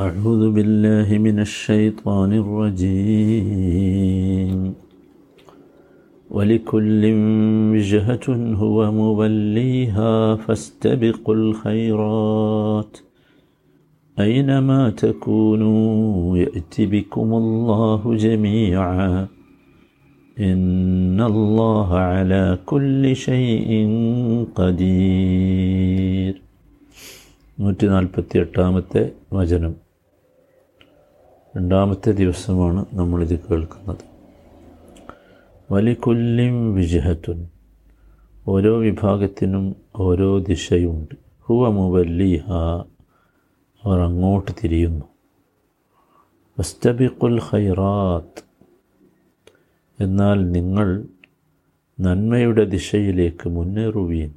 أعوذ بالله من الشيطان الرجيم ولكل وجهة هو موليها فاستبقوا الخيرات أينما تكونوا يأت بكم الله جميعا إن الله على كل شيء قدير നൂറ്റി നാൽപ്പത്തി എട്ടാമത്തെ വചനം രണ്ടാമത്തെ ദിവസമാണ് നമ്മളിത് കേൾക്കുന്നത്. വലിക്കൊല്ലിം വിജഹത്തുൻ. ഓരോ വിഭാഗത്തിനും ഓരോ ദിശയുണ്ട്. ഹുവ മുവല്ലിഹ. അവർ അങ്ങോട്ട് തിരിയുന്നു. വസ്തബിഖുൽ ഖൈറാത്ത്. എന്നാൽ നിങ്ങൾ നന്മയുടെ ദിശയിലേക്ക് മുന്നേറുവീൻ.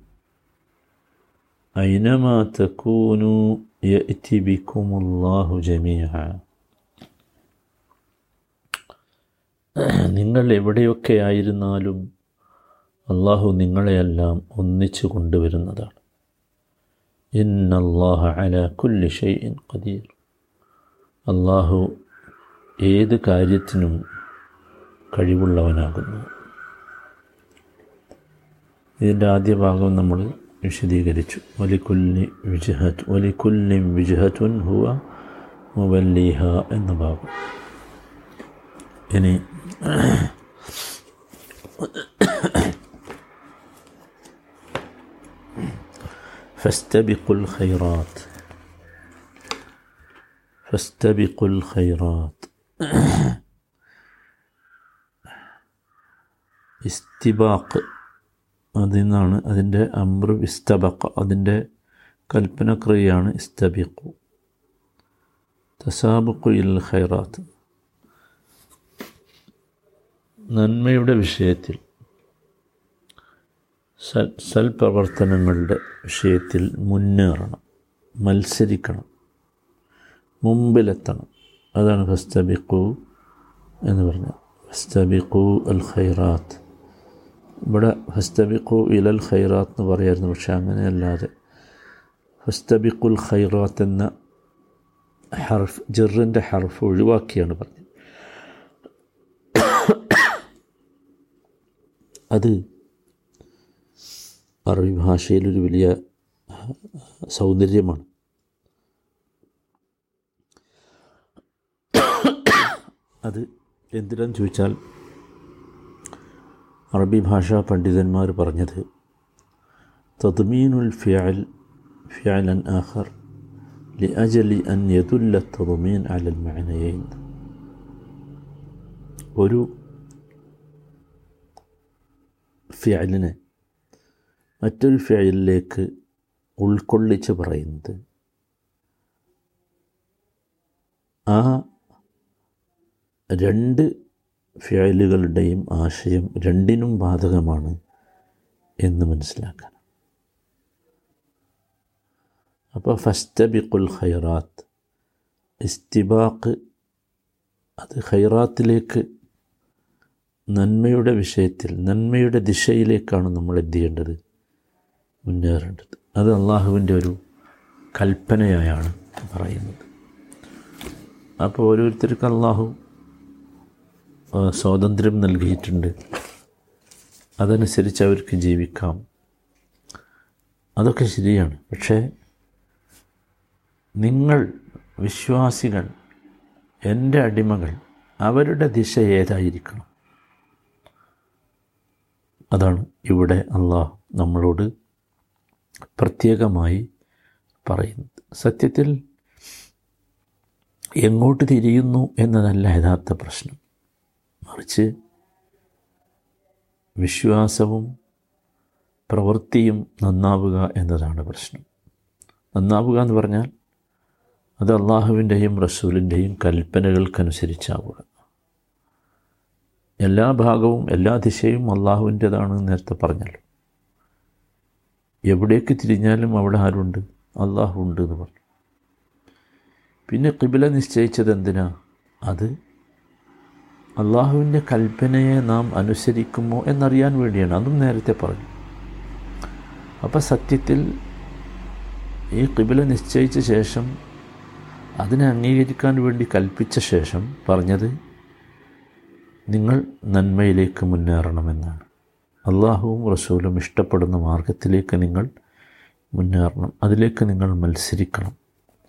ഐനമാ തക്കൂനു യഅതി ജമീഅ. നിങ്ങൾ എവിടെയൊക്കെ ആയിരുന്നാലും അള്ളാഹു നിങ്ങളെയെല്ലാം ഒന്നിച്ചു കൊണ്ടുവരുന്നതാണ്. ഇന്നല്ലാഹ അല കുല്ലി ഷൈഇൻ ഖദീർ. അള്ളാഹു ഏത് കാര്യത്തിനും കഴിവുള്ളവനാകുന്നു. ഇതിന്റെ ആദ്യ ഭാഗം നമ്മൾ വിശദീകരിച്ചു. ഒലിക്കുല്ലി വിജഹത്ത് ഒലിക്കുല്ലിം വിജഹത്തുൻ ഹുവ മുവല്ലിഹ എന്ന ഭാഗം. ഇനി ഫസ്തബിഖുൽ ഖൈറാത്ത് ഫസ്തബിഖുൽ ഖൈറാത്ത് ഇസ്തിബാഖ് അതിൽ നിന്നാണ് അതിന്റെ അമ്രു ഇസ്തബക്ക അതിന്റെ കൽപ്പനക്രിയയാണ് ഇസ്തബിഖു. തസാബുഖു ഇൽ ഖൈറാത്ത്. നന്മയുടെ വിഷയത്തിൽ സൽ സൽപ്രവർത്തനങ്ങളുടെ വിഷയത്തിൽ മുന്നേറണം മത്സരിക്കണം മുമ്പിലെത്തണം. അതാണ് ഫസ്തബിഖു എന്ന് പറഞ്ഞത്. ഫസ്തബിഖു അൽ ഖൈറാത്ത് ഇവിടെ ഫസ്തബിഖു ഇലൽ ഖൈറാത്ത് എന്ന് പറയായിരുന്നു പക്ഷെ അങ്ങനെയല്ലാതെ ഫസ്തബിഖുൽ ഖൈറാത്ത് എന്ന ഹർഫ് ജെറിന്റെ ഹർഫ് ഒഴിവാക്കിയാണ് പറഞ്ഞത്. അത് അറബി ഭാഷയിലൊരു വലിയ സൗന്ദര്യമാണ് അത് എന്തിനാന്ന് ചോദിച്ചാൽ അറബി ഭാഷാ പണ്ഡിതന്മാർ പറഞ്ഞത് തദ്മീനുൽ ഫിയൽ അൻ ആഹർ ലി അജലി അൻ യദുല്ല തദ്മീൻ അലൽ മഅനയൈൻ ഒരു ഫിയലിനെ മറ്റൊരു ഫിയലിലേക്ക് ഉൾക്കൊള്ളിച്ച് പറയുന്നത് ആ രണ്ട് ഫിയലുകളുടെയും ആശയം രണ്ടിനും ബാധകമാണ് എന്ന് മനസ്സിലാക്കണം. അപ്പോൾ ഫസ്തബിക്കുൽ ഖൈറാത്ത് ഇസ്തിബാക്ക് അത് ഖൈറാത്തിലേക്ക് നന്മയുടെ വിഷയത്തിൽ നന്മയുടെ ദിശയിലേക്കാണ് നമ്മൾ എത്തിയേണ്ടത് മുന്നേറേണ്ടത്. അത് അള്ളാഹുവിന്റെ ഒരു കൽപ്പനയായാണ് പറയുന്നത്. അപ്പോൾ ഓരോരുത്തർക്ക് അള്ളാഹു സ്വാതന്ത്ര്യം നൽകിയിട്ടുണ്ട്. അതനുസരിച്ച് അവർക്ക് ജീവിക്കാം. അതൊക്കെ ശരിയാണ്. പക്ഷേ നിങ്ങൾ വിശ്വാസികൾ എന്റെ അടിമകൾ അവരുടെ ദിശ ഏതായിരിക്കണം? അതാണ് ഇവിടെ അള്ളാഹ് നമ്മളോട് പ്രത്യേകമായി പറയുന്നത്. സത്യത്തിൽ എങ്ങോട്ട് തിരിയുന്നു എന്നതല്ല യഥാർത്ഥ പ്രശ്നം. മറിച്ച് വിശ്വാസവും പ്രവൃത്തിയും നന്നാവുക എന്നതാണ് പ്രശ്നം. നന്നാവുക എന്ന് പറഞ്ഞാൽ അത് അള്ളാഹുവിന്റെയും റസൂലിന്റെയും കൽപ്പനകൾക്കനുസരിച്ചാവുക. എല്ലാ ഭാഗവും എല്ലാ ദിശയും അള്ളാഹുവിന്റെതാണ് നേരത്തെ പറഞ്ഞല്ലോ. എവിടേക്ക് തിരിഞ്ഞാലും അവിടെ ആരുണ്ട്? അള്ളാഹു ഉണ്ട് എന്ന് പറഞ്ഞു. പിന്നെ കിബില നിശ്ചയിച്ചത് എന്തിനാ? അത് അള്ളാഹുവിന്റെ കൽപ്പനയെ നാം അനുസരിക്കുമോ എന്നറിയാൻ വേണ്ടിയാണ്. അതും നേരത്തെ പറഞ്ഞു. അപ്പം സത്യത്തിൽ ഈ കിബില നിശ്ചയിച്ച ശേഷം അതിനെ അംഗീകരിക്കാൻ വേണ്ടി കൽപ്പിച്ച ശേഷം പറഞ്ഞത് നിങ്ങൾ നന്മയിലേക്ക് മുന്നേറണമെന്നാണ്. അള്ളാഹുവും റസൂലും ഇഷ്ടപ്പെടുന്ന മാർഗത്തിലേക്ക് നിങ്ങൾ മുന്നേറണം. അതിലേക്ക് നിങ്ങൾ മത്സരിക്കണം.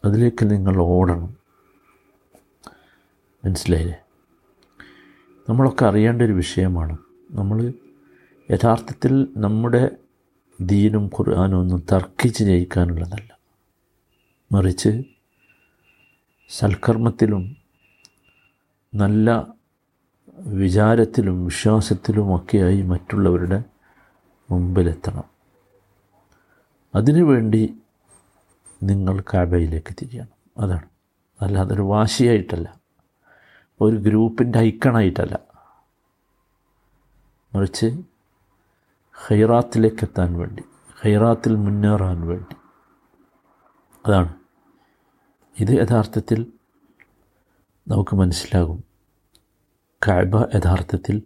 അതിലേക്ക് നിങ്ങൾ ഓടണം. മനസ്സിലായില്ലേ? നമ്മളൊക്കെ അറിയേണ്ട ഒരു വിഷയമാണ്. നമ്മൾ യഥാർത്ഥത്തിൽ നമ്മുടെ ദീനും ഖുർആാനും ഒന്നും തർക്കിച്ച് ജയിക്കാനുള്ളതല്ല. മറിച്ച് സൽക്കർമ്മത്തിലും നല്ല വിചാരത്തിലും വിശ്വാസത്തിലുമൊക്കെയായി മറ്റുള്ളവരുടെ മുമ്പിലെത്തണം. അതിനുവേണ്ടി നിങ്ങൾ കാബയിലേക്ക് തിരിയണം അതാണ്. അല്ലാതെ ഒരു വാശിയായിട്ടല്ല. ഒരു ഗ്രൂപ്പിന്റെ ഐക്കണായിട്ടല്ല. മറിച്ച് ഹൈറാത്തിലേക്ക് എത്താൻ വേണ്ടി ഹൈറാത്തിൽ മുന്നേറാൻ വേണ്ടി. അതാണ്. ഇത് യഥാർത്ഥത്തിൽ നമുക്ക് മനസ്സിലാകും. കാഴ്ബ യഥാർത്ഥത്തിൽ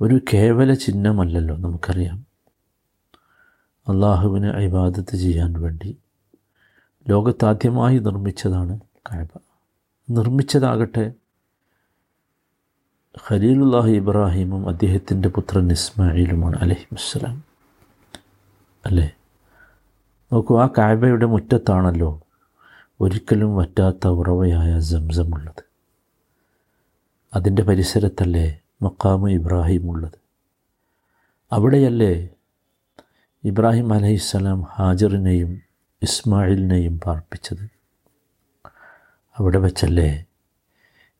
ഒരു കേവല ചിഹ്നമല്ലല്ലോ നമുക്കറിയാം. അള്ളാഹുവിന് ഇബാദത്ത് ചെയ്യാൻ വേണ്ടി ലോകത്താദ്യമായി നിർമ്മിച്ചതാണ് കഅബ നിർമ്മിച്ചതാകട്ടെ ഖലീലുല്ലാഹി ഇബ്രാഹിമും അദ്ദേഹത്തിന്റെ പുത്രൻ ഇസ്മായിലുമാണ് അലഹിമുസ്സലാം അല്ലേ? നോക്കൂ ആ കായബയുടെ മുറ്റത്താണല്ലോ ഒരിക്കലും വറ്റാത്ത ഉറവയായ ജംസമുള്ളത് അതിന്റെ പരിസരത്തല്ലേ മക്കാമ് ഇബ്രാഹിം ഉള്ളത്? അവിടെയല്ലേ ഇബ്രാഹിം അലഹിസ്സലാം ഹാജറിനെയും ഇസ്മായിലിനെയും പാർപ്പിച്ചത്? അവിടെ വച്ചല്ലേ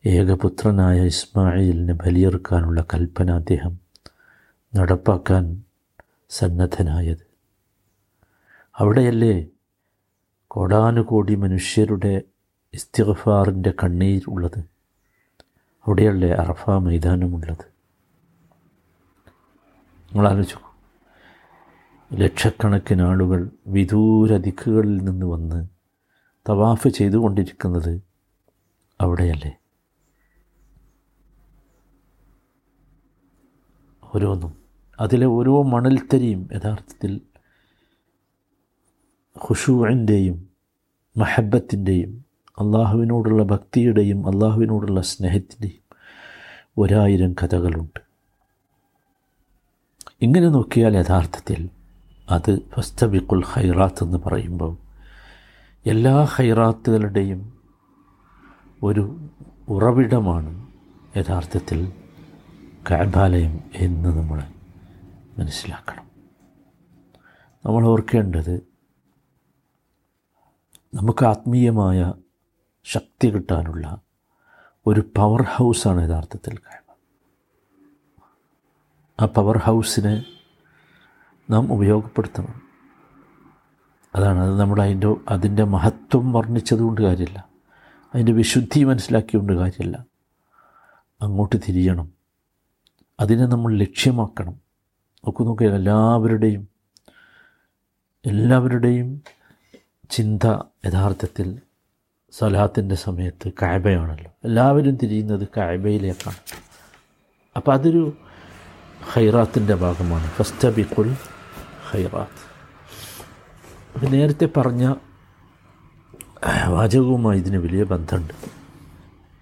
ഏകപുത്രനായ ഇസ്മായിലിനെ ബലിയെറുക്കാനുള്ള കൽപ്പന അദ്ദേഹം നടപ്പാക്കാൻ സന്നദ്ധനായത്? അവിടെയല്ലേ കോടാനുകോടി മനുഷ്യരുടെ ഇസ്തിഗഫാറിന്റെ കണ്ണീർ ഉള്ളത്? അവിടെയല്ലേ അറഫ മൈതാനമുള്ളത്? നിങ്ങൾ ആലോചിച്ചു ലക്ഷക്കണക്കിന് ആളുകൾ വിദൂര ദിക്കുകളിൽ നിന്ന് വന്ന് തവാഫ് ചെയ്തുകൊണ്ടിരിക്കുന്നത് അവിടെയല്ലേ? ഓരോന്നും. അതിലെ ഓരോ മണൽത്തരിയും യഥാർത്ഥത്തിൽ ഖുഷുവിന്റെയും മഹബത്തിന്റെയും അള്ളാഹുവിനോടുള്ള ഭക്തിയുടെയും അള്ളാഹുവിനോടുള്ള സ്നേഹത്തിന്റെയും ഒരായിരം കഥകളുണ്ട്. ഇങ്ങനെ നോക്കിയാൽ യഥാർത്ഥത്തിൽ അത് ഫസ്തബിക്കുൽ ഹൈറാത്ത് എന്ന് പറയുമ്പോൾ എല്ലാ ഹൈറാത്തുകളുടെയും ഒരു ഉറവിടമാണ് യഥാർത്ഥത്തിൽ കാബാലയം എന്ന് നമ്മൾ മനസ്സിലാക്കണം. നമ്മൾ ഓർക്കേണ്ടത് നമുക്ക് ആത്മീയമായ ശക്തി കിട്ടാനുള്ള ഒരു പവർ ഹൗസാണ് യഥാർത്ഥത്തിൽ കാബ ആ പവർ ഹൗസിനെ നാം ഉപയോഗപ്പെടുത്തണം. അതാണ് അത് നമ്മൾ അതിന്റെ അതിന്റെ മഹത്വം വർണിച്ചതുകൊണ്ട് കാര്യമില്ല അതിന്റെ വിശുദ്ധി മനസ്സിലാക്കിയുകൊണ്ട് കാര്യമില്ല അങ്ങോട്ട് തിരിയണം. അതിനെ നമ്മൾ ലക്ഷ്യമാക്കണം. നോക്കൂ നോക്കുക എല്ലാവരുടെയും എല്ലാവരുടെയും ചിന്ത യഥാർത്ഥത്തിൽ സലാത്തിന്റെ സമയത്ത് കായബയാണല്ലോ. എല്ലാവരും തിരിയുന്നത് കായബയിലേക്കാണ്. അപ്പോൾ അതൊരു ഹൈറാത്തിന്റെ ഭാഗമാണ്. ഫസ്റ്റ് ഫസ്റ്റബിക്കുൽ ഹൈറാത്ത് അപ്പം നേരത്തെ പറഞ്ഞ വാചകവുമായി ഇതിന് വലിയ ബന്ധമുണ്ട്.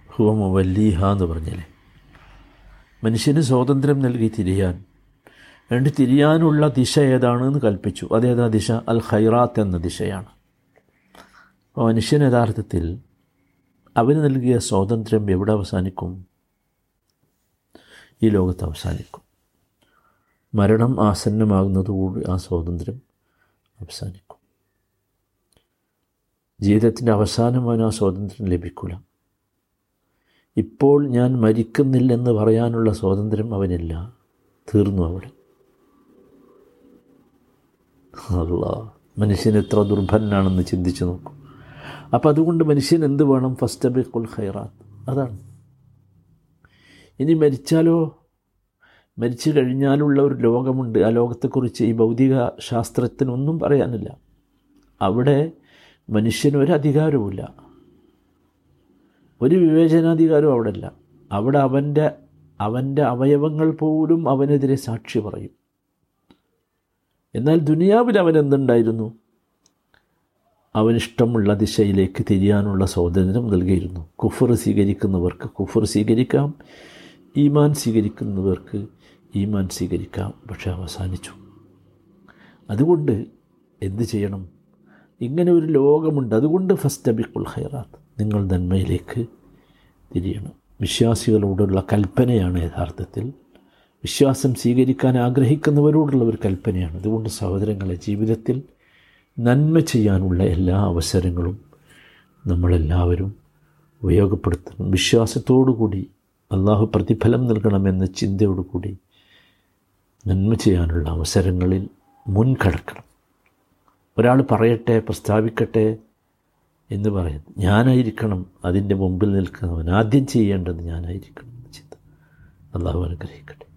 ഹുവമ വല്ലീഹ എന്ന് പറഞ്ഞല്ലേ? മനുഷ്യന് സ്വാതന്ത്ര്യം നൽകി തിരിയാൻ വേണ്ടി തിരിയാനുള്ള ദിശ ഏതാണെന്ന് കൽപ്പിച്ചു. അതേതാ ദിശ? അൽ ഹൈറാത്ത് എന്ന ദിശയാണ്. മനുഷ്യൻ യഥാർത്ഥത്തിൽ അവന് നൽകിയ സ്വാതന്ത്ര്യം എവിടെ അവസാനിക്കും? ഈ ലോകത്ത് അവസാനിക്കും. മരണം ആസന്നമാകുന്നതുകൂടി ആ സ്വാതന്ത്ര്യം അവസാനിക്കും. ജീവിതത്തിന്റെ അവസാനം അവന് ആ സ്വാതന്ത്ര്യം ലഭിക്കില്ല ഇപ്പോൾ ഞാൻ മരിക്കുന്നില്ലെന്ന് പറയാനുള്ള സ്വാതന്ത്ര്യം അവനില്ല. തീർന്നു അവിടെ. അല്ല മനുഷ്യൻ എത്ര ദുർബലനാണെന്ന് ചിന്തിച്ചു നോക്കും. അപ്പോൾ അതുകൊണ്ട് മനുഷ്യൻ എന്ത് വേണം? ഫസ്റ്റ് ബിക്കുൽ ഖൈറാത്ത്. അതാണ്. ഇനി മരിച്ചാലോ? മരിച്ചു കഴിഞ്ഞാലുള്ള ഒരു ലോകമുണ്ട്. ആ ലോകത്തെക്കുറിച്ച് ഈ ഭൗതിക ശാസ്ത്രത്തിനൊന്നും പറയാനില്ല. അവിടെ മനുഷ്യന് ഒരു അധികാരവുമില്ല. ഒരു വിവേചനാധികാരവും അവിടെ ഇല്ല അവിടെ അവന്റെ അവന്റെ അവയവങ്ങൾ പോലും അവനെതിരെ സാക്ഷി പറയും. എന്നാൽ ദുനിയാവിൽ അവൻ എന്തുണ്ടായിരുന്നു? അവനിഷ്ടമുള്ള ദിശയിലേക്ക് തിരിയാനുള്ള സ്വാതന്ത്ര്യം നൽകിയിരുന്നു. കുഫർ സ്വീകരിക്കുന്നവർക്ക് കുഫർ സ്വീകരിക്കാം ഈമാൻ സ്വീകരിക്കുന്നവർക്ക് ഈമാൻ സ്വീകരിക്കാം. പക്ഷെ അവസാനിച്ചു. അതുകൊണ്ട് എന്ത് ചെയ്യണം? ഇങ്ങനെ ഒരു ലോകമുണ്ട്. അതുകൊണ്ട് ഫസ്റ്റ് അബിക്കുൾ ഹൈറാത്ത് നിങ്ങൾ നന്മയിലേക്ക് തിരിയണം. വിശ്വാസികളോടുള്ള കൽപ്പനയാണ് യഥാർത്ഥത്തിൽ. വിശ്വാസം സ്വീകരിക്കാൻ ആഗ്രഹിക്കുന്നവരോടുള്ള ഒരു കൽപ്പനയാണ്. അതുകൊണ്ട് സഹോദരങ്ങളെ ജീവിതത്തിൽ നന്മ ചെയ്യാനുള്ള എല്ലാ അവസരങ്ങളും നമ്മളെല്ലാവരും ഉപയോഗപ്പെടുത്തണം. വിശ്വാസത്തോടുകൂടി അള്ളാഹു പ്രതിഫലം നൽകണമെന്ന ചിന്തയോടുകൂടി നന്മ ചെയ്യാനുള്ള അവസരങ്ങളിൽ മുൻകടക്കണം. ഒരാൾ പറയട്ടെ പ്രസ്താവിക്കട്ടെ എന്ന് പറയുന്നത് ഞാനായിരിക്കണം അതിന്റെ മുമ്പിൽ നിൽക്കുന്നവൻ. ആദ്യം ചെയ്യേണ്ടത് ഞാനായിരിക്കണം എന്ന ചിന്ത. അള്ളാഹു അനുഗ്രഹിക്കട്ടെ.